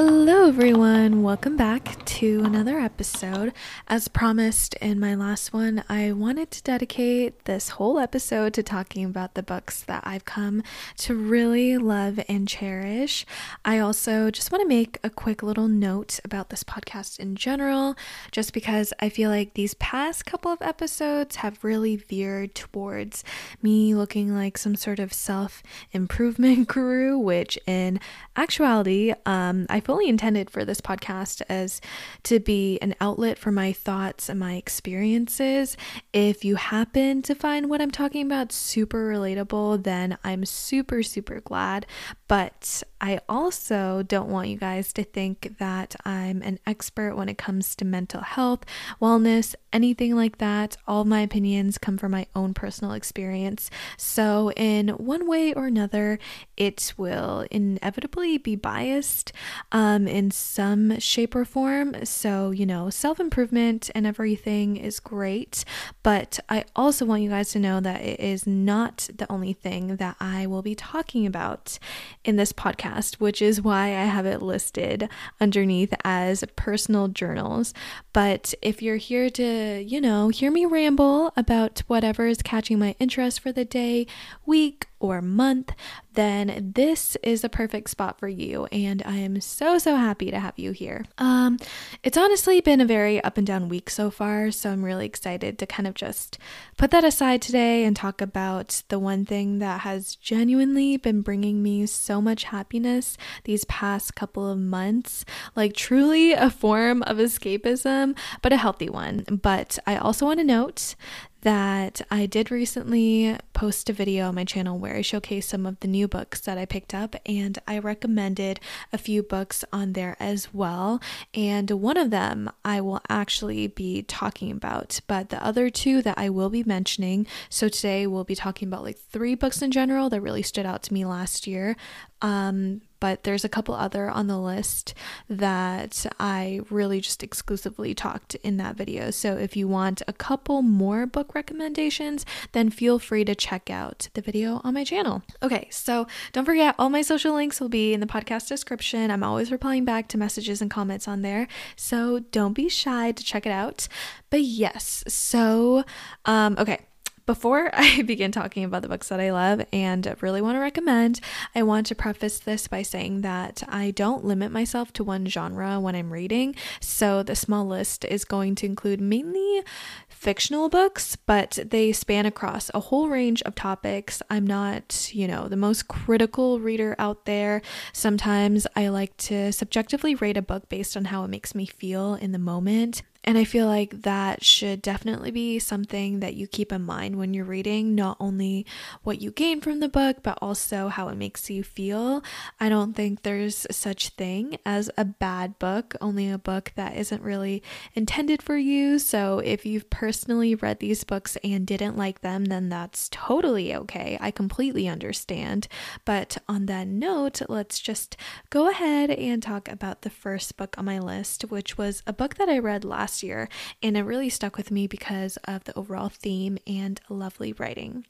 Hello, everyone. Welcome back to another episode. As promised in my last one, I wanted to dedicate this whole episode to talking about the books that I've come to really love and cherish. I also just want to make a quick little note about this podcast in general, just because I feel like these past couple of episodes have really veered towards me looking like some sort of self improvement guru, which in actuality, um, I fully intended for this podcast as to be an outlet for my thoughts and my experiences. If you happen to find what I'm talking about super relatable, then I'm super, super glad. But I also don't want you guys to think that I'm an expert when it comes to mental health, wellness, anything like that. All my opinions come from my own personal experience. So, in one way or another, it will inevitably be biased um, in some shape or form. So, you know, self improvement and everything is great. But I also want you guys to know that it is not the only thing that I will be talking about in this podcast, which is why I have it listed underneath as personal journals. But if you're here to, you know, hear me ramble about whatever is catching my interest for the day, week, or month, then this is a perfect spot for you. And I am so, so happy to have you here. Um, it's honestly been a very up and down week so far. So I'm really excited to kind of just put that aside today and talk about the one thing that has genuinely been bringing me so much happiness these past couple of months. Like, truly a form of escapism, but a healthy one. But I also want to note that I did recently post a video on my channel where I showcase some of the new books that I picked up, and I recommended a few books on there as well. And one of them I will actually be talking about, but the other two that I will be mentioning. So today we'll be talking about like three books in general that really stood out to me last year. Um, but there's a couple other on the list that I really just exclusively talked in that video. So if you want a couple more book recommendations, then feel free to check out the video on my channel. Okay, so don't forget all my social links will be in the podcast description. I'm always replying back to messages and comments on there. So don't be shy to check it out. But yes, so um okay, before I begin talking about the books that I love and really want to recommend, I want to preface this by saying that I don't limit myself to one genre when I'm reading. So the small list is going to include mainly fictional books, but they span across a whole range of topics. I'm not, you know, the most critical reader out there. Sometimes I like to subjectively rate a book based on how it makes me feel in the moment. And I feel like that should definitely be something that you keep in mind when you're reading, not only what you gain from the book, but also how it makes you feel. I don't think there's such thing as a bad book, only a book that isn't really intended for you. So if you've personally read these books and didn't like them, then that's totally okay. I completely understand. But on that note, let's just go ahead and talk about the first book on my list, which was a book that I read last last year, and it really stuck with me because of the overall theme and lovely writing.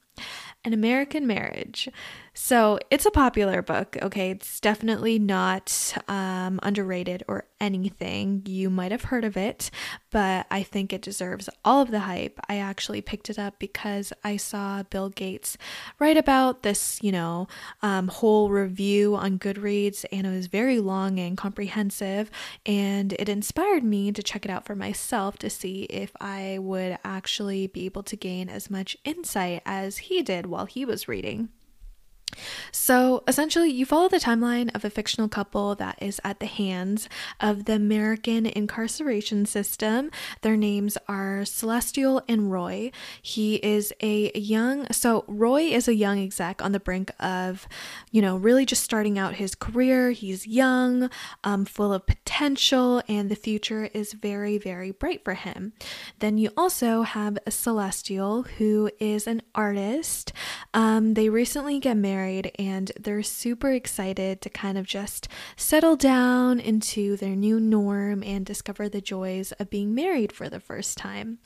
An American Marriage. So it's a popular book, okay? It's definitely not um, underrated or anything. You might have heard of it, but I think it deserves all of the hype. I actually picked it up because I saw Bill Gates write about this, you know, um, whole review on Goodreads, and it was very long and comprehensive, and it inspired me to check it out for myself to see if I would actually be able to gain as much insight as he did while he was reading. So essentially, you follow the timeline of a fictional couple that is at the hands of the American incarceration system. Their names are Celestial and Roy. He is a young, so Roy is a young exec on the brink of, you know, really just starting out his career. He's young, um, full of potential, and the future is very, very bright for him. Then you also have Celestial, who is an artist. Um, they recently get married married and they're super excited to kind of just settle down into their new norm and discover the joys of being married for the first time.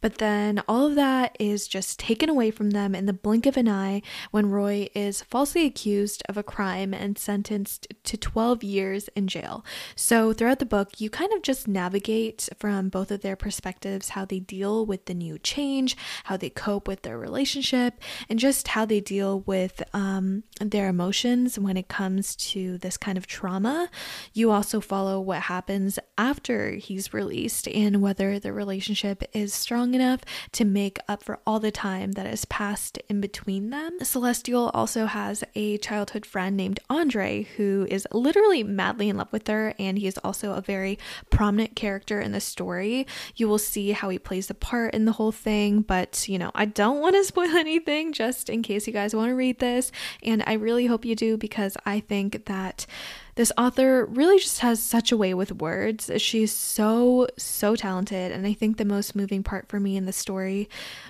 But then all of that is just taken away from them in the blink of an eye when Roy is falsely accused of a crime and sentenced to 12 years in jail. So throughout the book, you kind of just navigate from both of their perspectives how they deal with the new change, how they cope with their relationship, and just how they deal with um, their emotions when it comes to this kind of trauma. You also follow what happens after he's released and whether the relationship is strong enough to make up for all the time that has passed in between them. Celestial also has a childhood friend named Andre who is literally madly in love with her, and he is also a very prominent character in the story. You will see how he plays a part in the whole thing, but you know, I don't want to spoil anything just in case you guys want to read this, and I really hope you do because I think that this author really just has such a way with words. She's so, so talented. And I think the most moving part for me in the story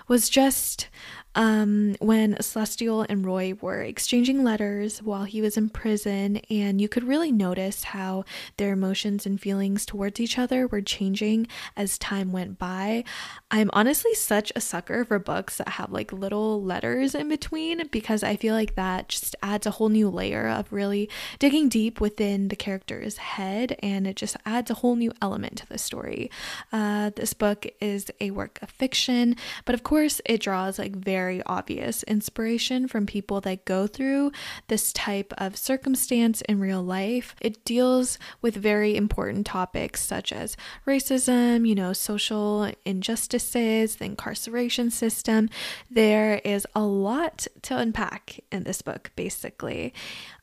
was just um, when Celestial and Roy were exchanging letters while he was in prison, and you could really notice how their emotions and feelings towards each other were changing as time went by. I'm honestly such a sucker for books that have like little letters in between because I feel like that just adds a whole new layer of really digging deep within the character's head, and it just adds a whole new element to the story. Uh, this book is a work of fiction, but of course, it draws like very very obvious inspiration from people that go through this type of circumstance in real life. It deals with very important topics such as racism, you know, social injustices, the incarceration system. There is a lot to unpack in this book, basically.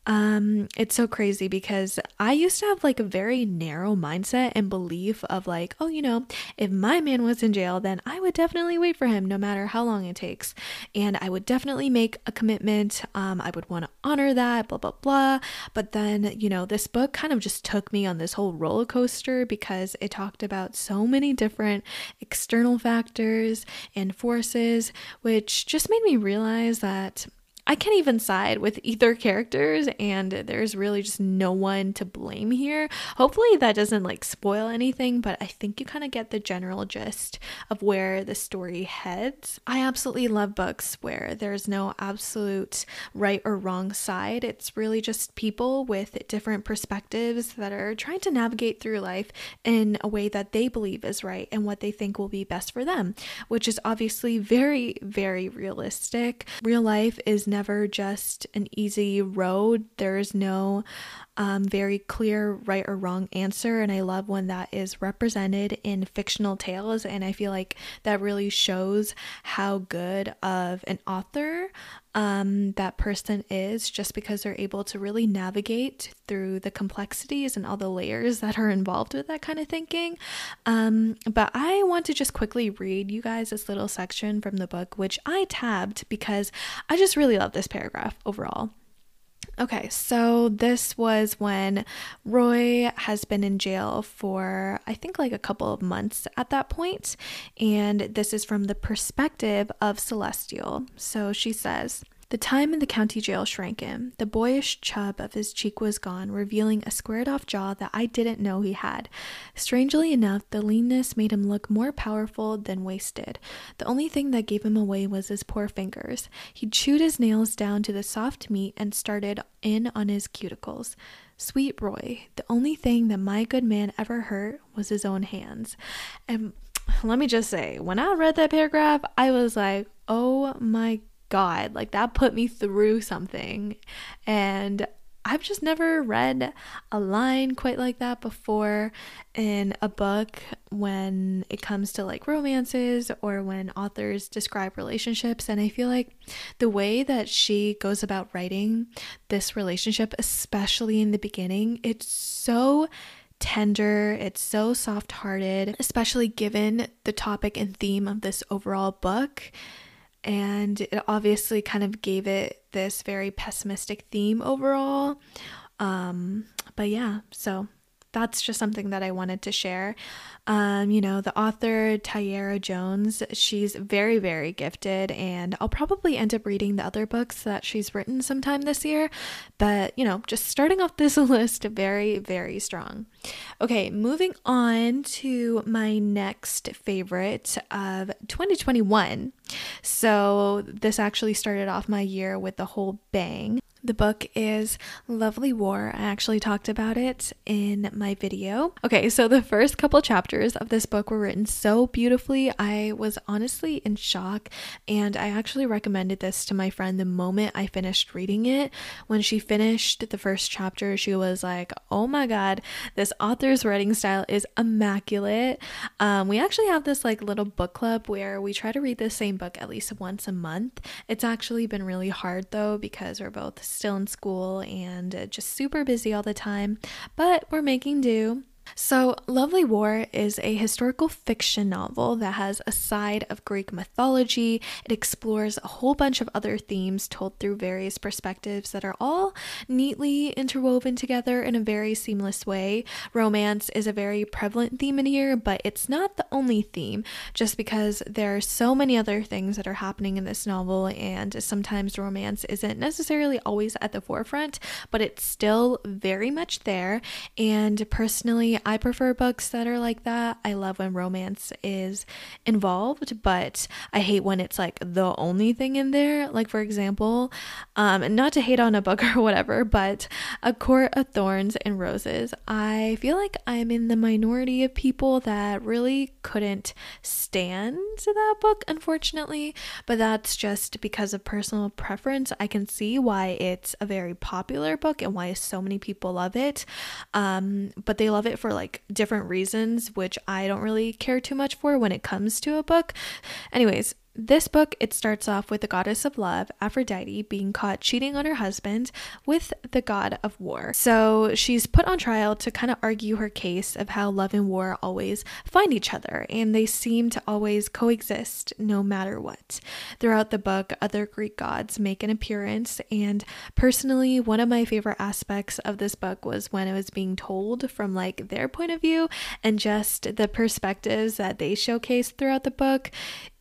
Um, it's so crazy because I used to have like a very narrow mindset and belief of like, oh, you know, if my man was in jail, then I would definitely wait for him no matter how long it takes. And I would definitely make a commitment. Um, I would want to honor that, blah, blah, blah. But then, you know, this book kind of just took me on this whole roller coaster because it talked about so many different external factors and forces, which just made me realize that I can't even side with either characters, and there's really just no one to blame here. Hopefully, that doesn't like spoil anything, but I think you kind of get the general gist of where the story heads. I absolutely love books where there's no absolute right or wrong side. It's really just people with different perspectives that are trying to navigate through life in a way that they believe is right and what they think will be best for them, which is obviously very, very realistic. Real life is never just an easy road. There's no um, very clear right or wrong answer. And I love when that is represented in fictional tales. And I feel like that really shows how good of an author um, that person is just because they're able to really navigate through the complexities and all the layers that are involved with that kind of thinking. Um, but I want to just quickly read you guys this little section from the book, which I tabbed because I just really love this paragraph overall. Okay, so this was when Roy has been in jail for, I think, like a couple of months at that point, and this is from the perspective of Celestial. So she says, the time in the county jail shrank him. The boyish chub of his cheek was gone, revealing a squared off jaw that I didn't know he had. Strangely enough, the leanness made him look more powerful than wasted. The only thing that gave him away was his poor fingers. He chewed his nails down to the soft meat and started in on his cuticles. Sweet Roy, the only thing that my good man ever hurt was his own hands. And let me just say, when I read that paragraph, I was like, oh my God, like that put me through something. And I've just never read a line quite like that before in a book when it comes to like romances or when authors describe relationships. And I feel like the way that she goes about writing this relationship, especially in the beginning, it's so tender, it's so soft hearted, especially given the topic and theme of this overall book and it obviously kind of gave it this very pessimistic theme overall. Um, but yeah, so that's just something that I wanted to share. Um, you know, the author Tayari Jones, she's very, very gifted, and I'll probably end up reading the other books that she's written sometime this year. But, you know, just starting off this list, very, very strong. Okay, moving on to my next favorite of 2021. So, this actually started off my year with the whole bang. The book is Lovely War. I actually talked about it in my video. Okay, so the first couple chapters of this book were written so beautifully. I was honestly in shock, and I actually recommended this to my friend the moment I finished reading it. When she finished the first chapter, she was like, Oh my god, this author's writing style is immaculate. Um, we actually have this like little book club where we try to read the same book at least once a month. It's actually been really hard though because we're both still in school and just super busy all the time, but we're making do. So, Lovely War is a historical fiction novel that has a side of Greek mythology. It explores a whole bunch of other themes told through various perspectives that are all neatly interwoven together in a very seamless way. Romance is a very prevalent theme in here, but it's not the only theme, just because there are so many other things that are happening in this novel, and sometimes romance isn't necessarily always at the forefront, but it's still very much there. And personally, I prefer books that are like that. I love when romance is involved, but I hate when it's like the only thing in there. Like, for example, um, not to hate on a book or whatever, but A Court of Thorns and Roses. I feel like I'm in the minority of people that really couldn't stand that book, unfortunately, but that's just because of personal preference. I can see why it's a very popular book and why so many people love it. Um, but they love it for for like different reasons, which I don't really care too much for when it comes to a book. Anyways, this book, it starts off with the goddess of love, Aphrodite, being caught cheating on her husband with the god of war. So she's put on trial to kind of argue her case of how love and war always find each other, and they seem to always coexist no matter what. Throughout the book, other Greek gods make an appearance, and personally, one of my favorite aspects of this book was when it was being told from like their point of view and just the perspectives that they showcase throughout the book.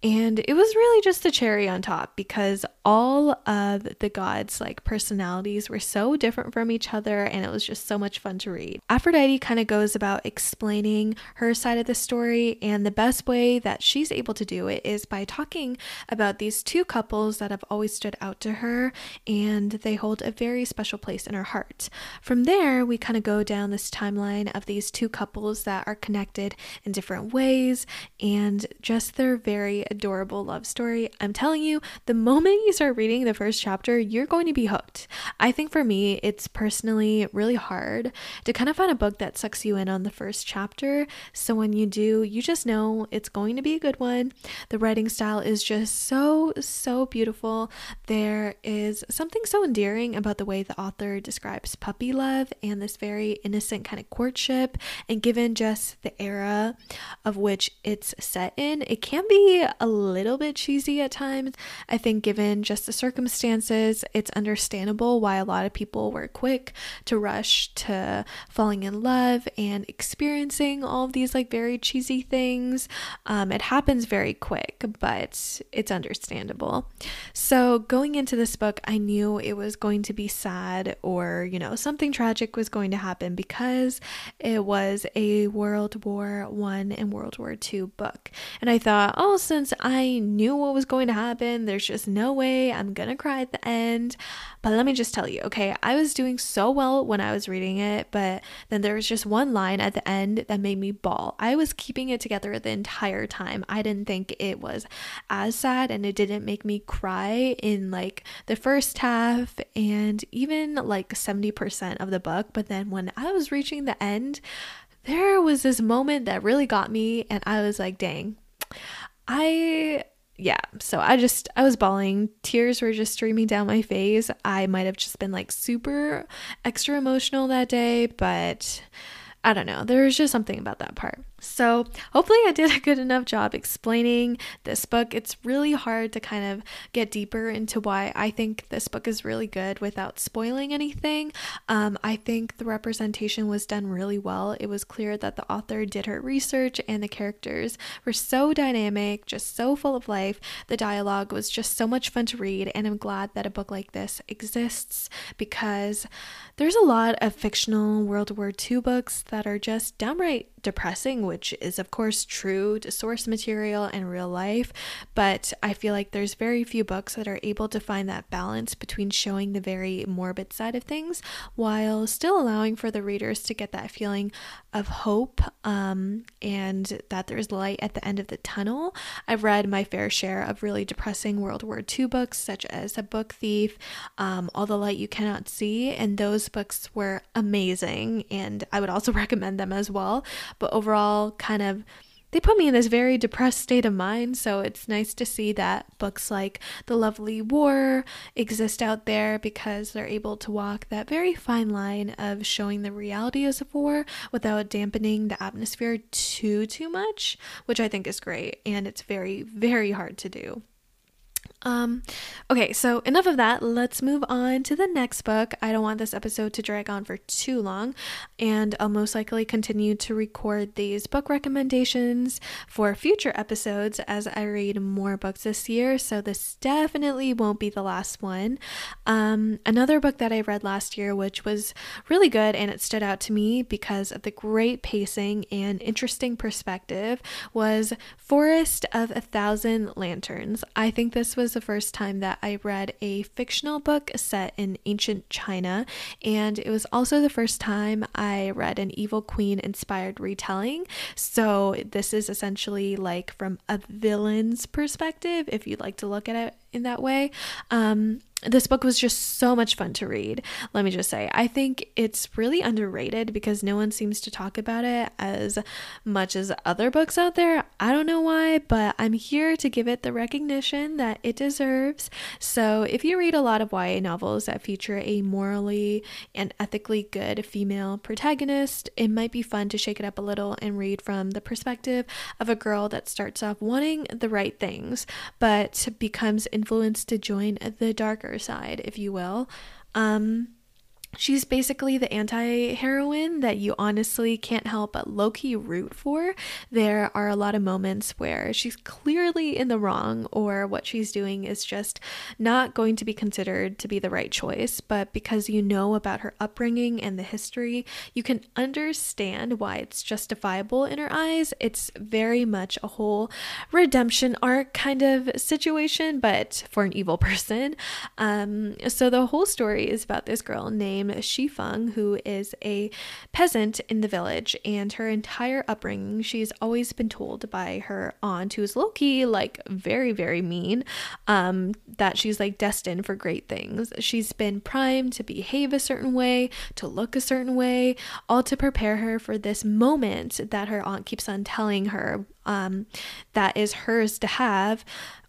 And it was really just the cherry on top because all of the gods' like personalities were so different from each other and it was just so much fun to read. Aphrodite kind of goes about explaining her side of the story and the best way that she's able to do it is by talking about these two couples that have always stood out to her and they hold a very special place in her heart. From there, we kind of go down this timeline of these two couples that are connected in different ways and just their very adorable love story. I'm telling you, the moment you start reading the first chapter, you're going to be hooked. I think for me, it's personally really hard to kind of find a book that sucks you in on the first chapter. So when you do, you just know it's going to be a good one. The writing style is just so, so beautiful. There is something so endearing about the way the author describes puppy love and this very innocent kind of courtship. And given just the era of which it's set in, it can be a little bit cheesy at times. I think, given just the circumstances, it's understandable why a lot of people were quick to rush to falling in love and experiencing all of these like very cheesy things. Um, it happens very quick, but it's understandable. So, going into this book, I knew it was going to be sad or, you know, something tragic was going to happen because it was a World War One and World War Two book. And I thought, oh, since I knew what was going to happen, there's just no way I'm gonna cry at the end. But let me just tell you, okay, I was doing so well when I was reading it, but then there was just one line at the end that made me bawl. I was keeping it together the entire time. I didn't think it was as sad and it didn't make me cry in like the first half and even like 70% of the book. But then when I was reaching the end, there was this moment that really got me, and I was like, dang, I yeah, so I just I was bawling. Tears were just streaming down my face. I might have just been like super extra emotional that day, but I don't know. There was just something about that part. So, hopefully, I did a good enough job explaining this book. It's really hard to kind of get deeper into why I think this book is really good without spoiling anything. Um, I think the representation was done really well. It was clear that the author did her research, and the characters were so dynamic, just so full of life. The dialogue was just so much fun to read, and I'm glad that a book like this exists because there's a lot of fictional World War II books that are just downright depressing, which is, of course, true to source material and real life. But I feel like there's very few books that are able to find that balance between showing the very morbid side of things while still allowing for the readers to get that feeling of hope um, and that there's light at the end of the tunnel. I've read my fair share of really depressing World War II books, such as A Book Thief, um, All the Light You Cannot See, and those books were amazing. And I would also recommend them as well but overall, kind of they put me in this very depressed state of mind. So it's nice to see that books like The Lovely War exist out there because they're able to walk that very fine line of showing the realities of war without dampening the atmosphere too too much, which I think is great and it's very very hard to do. Um, okay, so enough of that. Let's move on to the next book. I don't want this episode to drag on for too long, and I'll most likely continue to record these book recommendations for future episodes as I read more books this year. So this definitely won't be the last one. Um, another book that I read last year, which was really good and it stood out to me because of the great pacing and interesting perspective, was Forest of a Thousand Lanterns. I think this was the first time that I read a fictional book set in ancient China, and it was also the first time I read an Evil Queen inspired retelling. So, this is essentially like from a villain's perspective, if you'd like to look at it in that way. Um, this book was just so much fun to read. Let me just say, I think it's really underrated because no one seems to talk about it as much as other books out there. I don't know why, but I'm here to give it the recognition that it deserves. So, if you read a lot of YA novels that feature a morally and ethically good female protagonist, it might be fun to shake it up a little and read from the perspective of a girl that starts off wanting the right things, but becomes influenced to join the darker side, if you will. Um, she's basically the anti heroine that you honestly can't help but low key root for. There are a lot of moments where she's clearly in the wrong, or what she's doing is just not going to be considered to be the right choice. But because you know about her upbringing and the history, you can understand why it's justifiable in her eyes. It's very much a whole redemption arc kind of situation, but for an evil person. Um, so the whole story is about this girl named named Xifeng, who is a peasant in the village, and her entire upbringing, she's always been told by her aunt, who's low key, like very, very mean, um, that she's like destined for great things. She's been primed to behave a certain way, to look a certain way, all to prepare her for this moment that her aunt keeps on telling her um, that is hers to have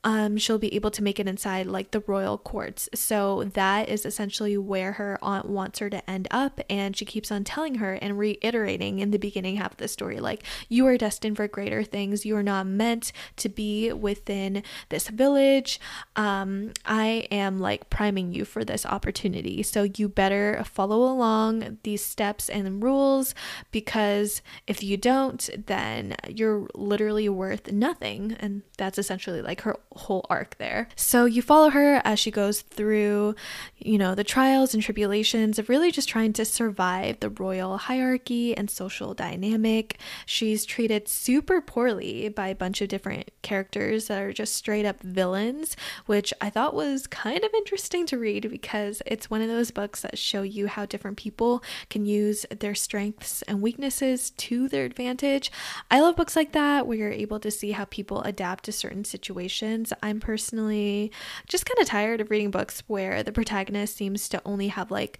um, she'll be able to make it inside like the royal courts. So that is essentially where her aunt wants her to end up. And she keeps on telling her and reiterating in the beginning half of the story, like, you are destined for greater things. You are not meant to be within this village. Um, I am like priming you for this opportunity. So you better follow along these steps and rules because if you don't, then you're literally worth nothing. And that's essentially like her whole arc there. So you follow her as she goes through, you know, the trials and tribulations of really just trying to survive the royal hierarchy and social dynamic. She's treated super poorly by a bunch of different characters that are just straight up villains, which I thought was kind of interesting to read because it's one of those books that show you how different people can use their strengths and weaknesses to their advantage. I love books like that where you're able to see how people adapt to certain situations. I'm personally just kind of tired of reading books where the protagonist seems to only have like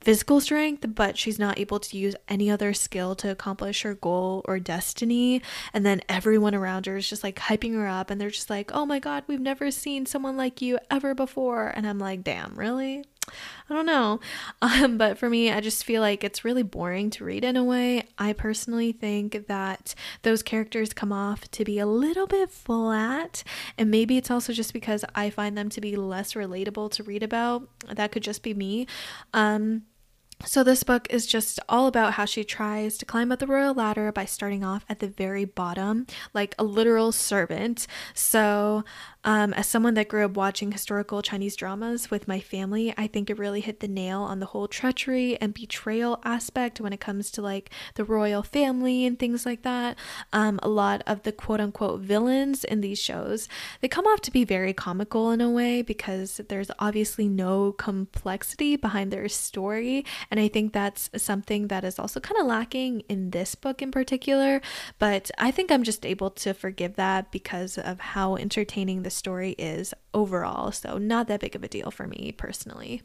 physical strength, but she's not able to use any other skill to accomplish her goal or destiny. And then everyone around her is just like hyping her up and they're just like, oh my God, we've never seen someone like you ever before. And I'm like, damn, really? I don't know. Um, but for me, I just feel like it's really boring to read in a way. I personally think that those characters come off to be a little bit flat, and maybe it's also just because I find them to be less relatable to read about. That could just be me. Um, so, this book is just all about how she tries to climb up the royal ladder by starting off at the very bottom, like a literal servant. So, um, as someone that grew up watching historical Chinese dramas with my family, I think it really hit the nail on the whole treachery and betrayal aspect when it comes to like the royal family and things like that. Um, a lot of the quote unquote villains in these shows, they come off to be very comical in a way because there's obviously no complexity behind their story. And I think that's something that is also kind of lacking in this book in particular. But I think I'm just able to forgive that because of how entertaining the story is overall. So, not that big of a deal for me personally.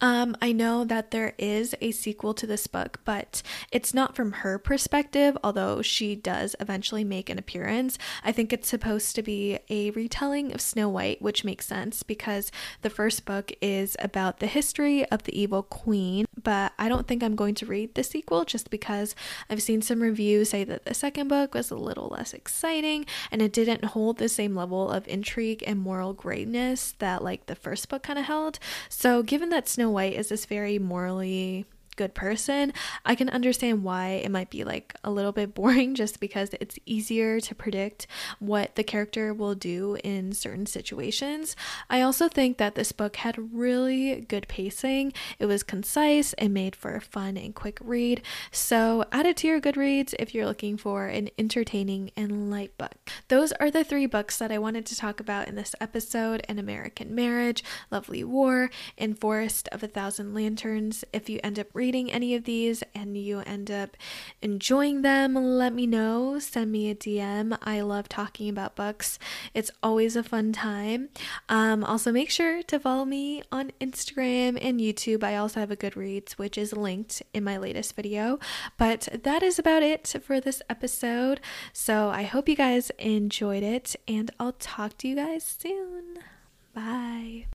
Um, I know that there is a sequel to this book, but it's not from her perspective, although she does eventually make an appearance. I think it's supposed to be a retelling of Snow White, which makes sense because the first book is about the history of the evil queen, but I don't think I'm going to read the sequel just because I've seen some reviews say that the second book was a little less exciting and it didn't hold the same level of intrigue and moral greatness that like the first book kind of held. So, given given that Snow White is this very morally good person, I can understand why it might be like a little bit boring just because it's easier to predict what the character will do in certain situations. I also think that this book had really good pacing. It was concise and made for a fun and quick read. So add it to your Goodreads if you're looking for an entertaining and light book. Those are the three books that I wanted to talk about in this episode An American Marriage, Lovely War, and Forest of a Thousand Lanterns. If you end up reading reading any of these and you end up enjoying them, let me know. Send me a DM. I love talking about books, it's always a fun time. Um, also, make sure to follow me on Instagram and YouTube. I also have a Goodreads, which is linked in my latest video. But that is about it for this episode. So I hope you guys enjoyed it, and I'll talk to you guys soon. Bye.